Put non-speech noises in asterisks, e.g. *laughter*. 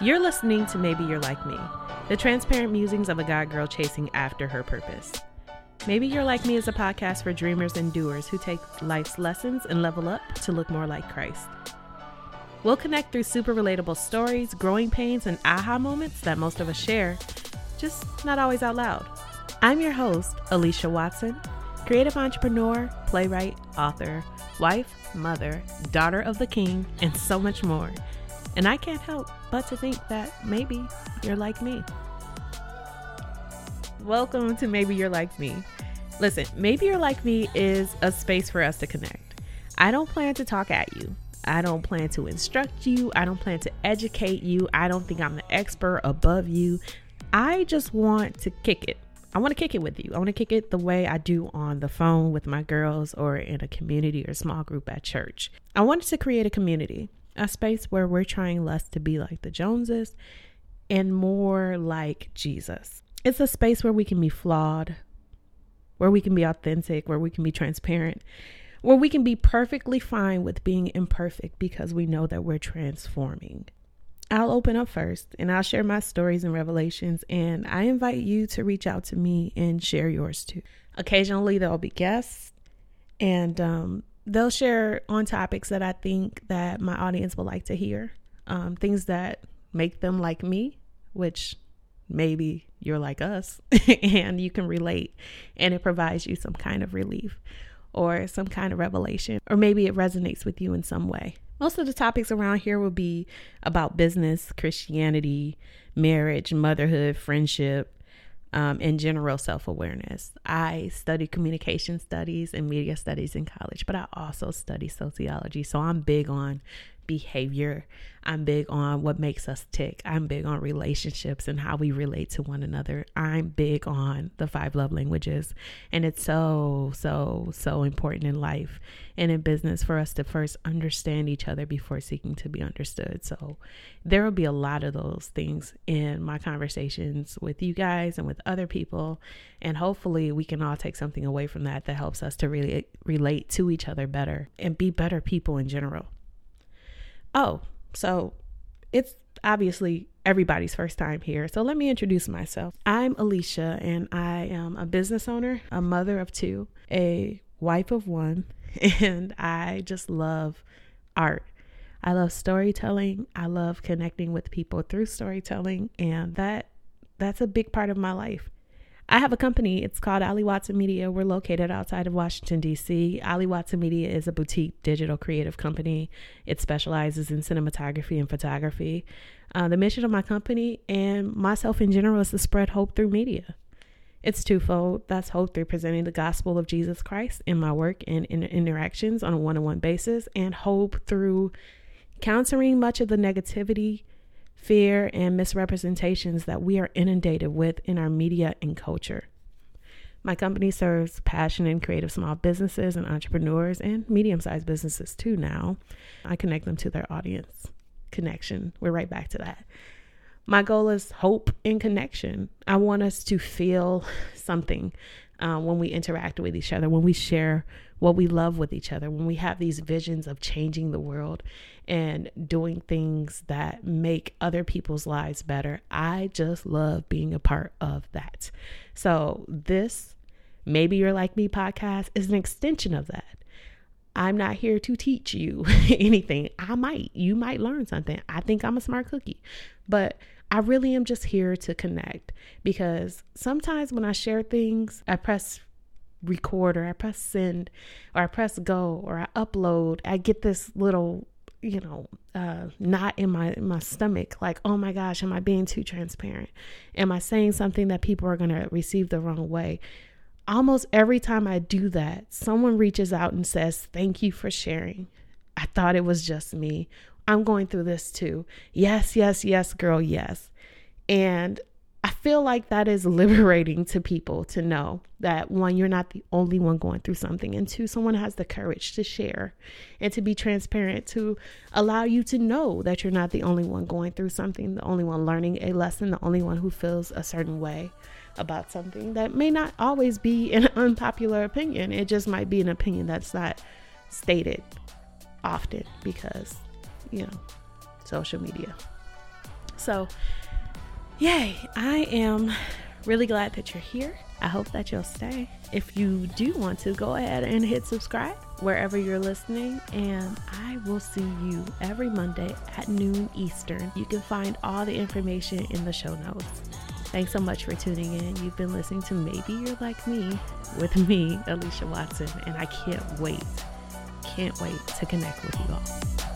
You're listening to Maybe You're Like Me, the transparent musings of a God girl chasing after her purpose. Maybe You're Like Me is a podcast for dreamers and doers who take life's lessons and level up to look more like Christ. We'll connect through super relatable stories, growing pains, and aha moments that most of us share, just not always out loud. I'm your host, Alicia Watson, creative entrepreneur, playwright, author, wife, mother, daughter of the king, and so much more. And I can't help but to think that maybe you're like me. Welcome to Maybe You're Like Me. Listen, Maybe You're Like Me is a space for us to connect. I don't plan to talk at you. I don't plan to instruct you. I don't plan to educate you. I don't think I'm the expert above you. I just want to kick it. I want to kick it with you. I want to kick it the way I do on the phone with my girls or in a community or small group at church. I wanted to create a community a space where we're trying less to be like the Joneses and more like Jesus. It's a space where we can be flawed, where we can be authentic, where we can be transparent, where we can be perfectly fine with being imperfect because we know that we're transforming. I'll open up first and I'll share my stories and revelations, and I invite you to reach out to me and share yours too. Occasionally, there'll be guests, and um, they'll share on topics that I think that my audience will like to hear. Um, things that make them like me, which maybe you're like us *laughs* and you can relate and it provides you some kind of relief or some kind of revelation, or maybe it resonates with you in some way. Most of the topics around here will be about business, Christianity, marriage, motherhood, friendship, um, and general self awareness. I studied communication studies and media studies in college, but I also study sociology. So I'm big on behavior. I'm big on what makes us tick. I'm big on relationships and how we relate to one another. I'm big on the five love languages. And it's so, so, so important in life and in business for us to first understand each other before seeking to be understood. So there will be a lot of those things in my conversations with you guys and with other people. And hopefully we can all take something away from that that helps us to really relate to each other better and be better people in general. Oh, so it's obviously everybody's first time here. So let me introduce myself. I'm Alicia, and I am a business owner, a mother of two, a wife of one, *laughs* and I just love art. I love storytelling. I love connecting with people through storytelling, and that that's a big part of my life. I have a company. It's called Ali Watson Media. We're located outside of Washington, D.C. Ali Watson Media is a boutique digital creative company. It specializes in cinematography and photography. Uh, the mission of my company and myself in general is to spread hope through media. It's twofold. That's hope through presenting the gospel of Jesus Christ in my work and in interactions on a one on one basis, and hope through countering much of the negativity fear, and misrepresentations that we are inundated with in our media and culture. My company serves passionate and creative small businesses and entrepreneurs and medium sized businesses too now. I connect them to their audience. Connection. We're right back to that. My goal is hope and connection. I want us to feel something uh, when we interact with each other, when we share what we love with each other, when we have these visions of changing the world and doing things that make other people's lives better. I just love being a part of that. So, this Maybe You're Like Me podcast is an extension of that. I'm not here to teach you *laughs* anything. I might, you might learn something. I think I'm a smart cookie, but I really am just here to connect because sometimes when I share things, I press record or I press send or I press go or I upload, I get this little, you know, uh, knot in my in my stomach. Like, oh my gosh, am I being too transparent? Am I saying something that people are gonna receive the wrong way? Almost every time I do that, someone reaches out and says, Thank you for sharing. I thought it was just me. I'm going through this too. Yes, yes, yes, girl, yes. And feel like that is liberating to people to know that one, you're not the only one going through something, and two, someone has the courage to share and to be transparent to allow you to know that you're not the only one going through something, the only one learning a lesson, the only one who feels a certain way about something that may not always be an *laughs* unpopular opinion. It just might be an opinion that's not stated often because, you know, social media. So, yay, I am really glad that you're here. I hope that you'll stay. If you do want to, go ahead and hit subscribe wherever you're listening, and I will see you every Monday at noon Eastern. You can find all the information in the show notes. Thanks so much for tuning in. You've been listening to Maybe You're Like Me with me, Alicia Watson, and I can't wait, can't wait to connect with you all.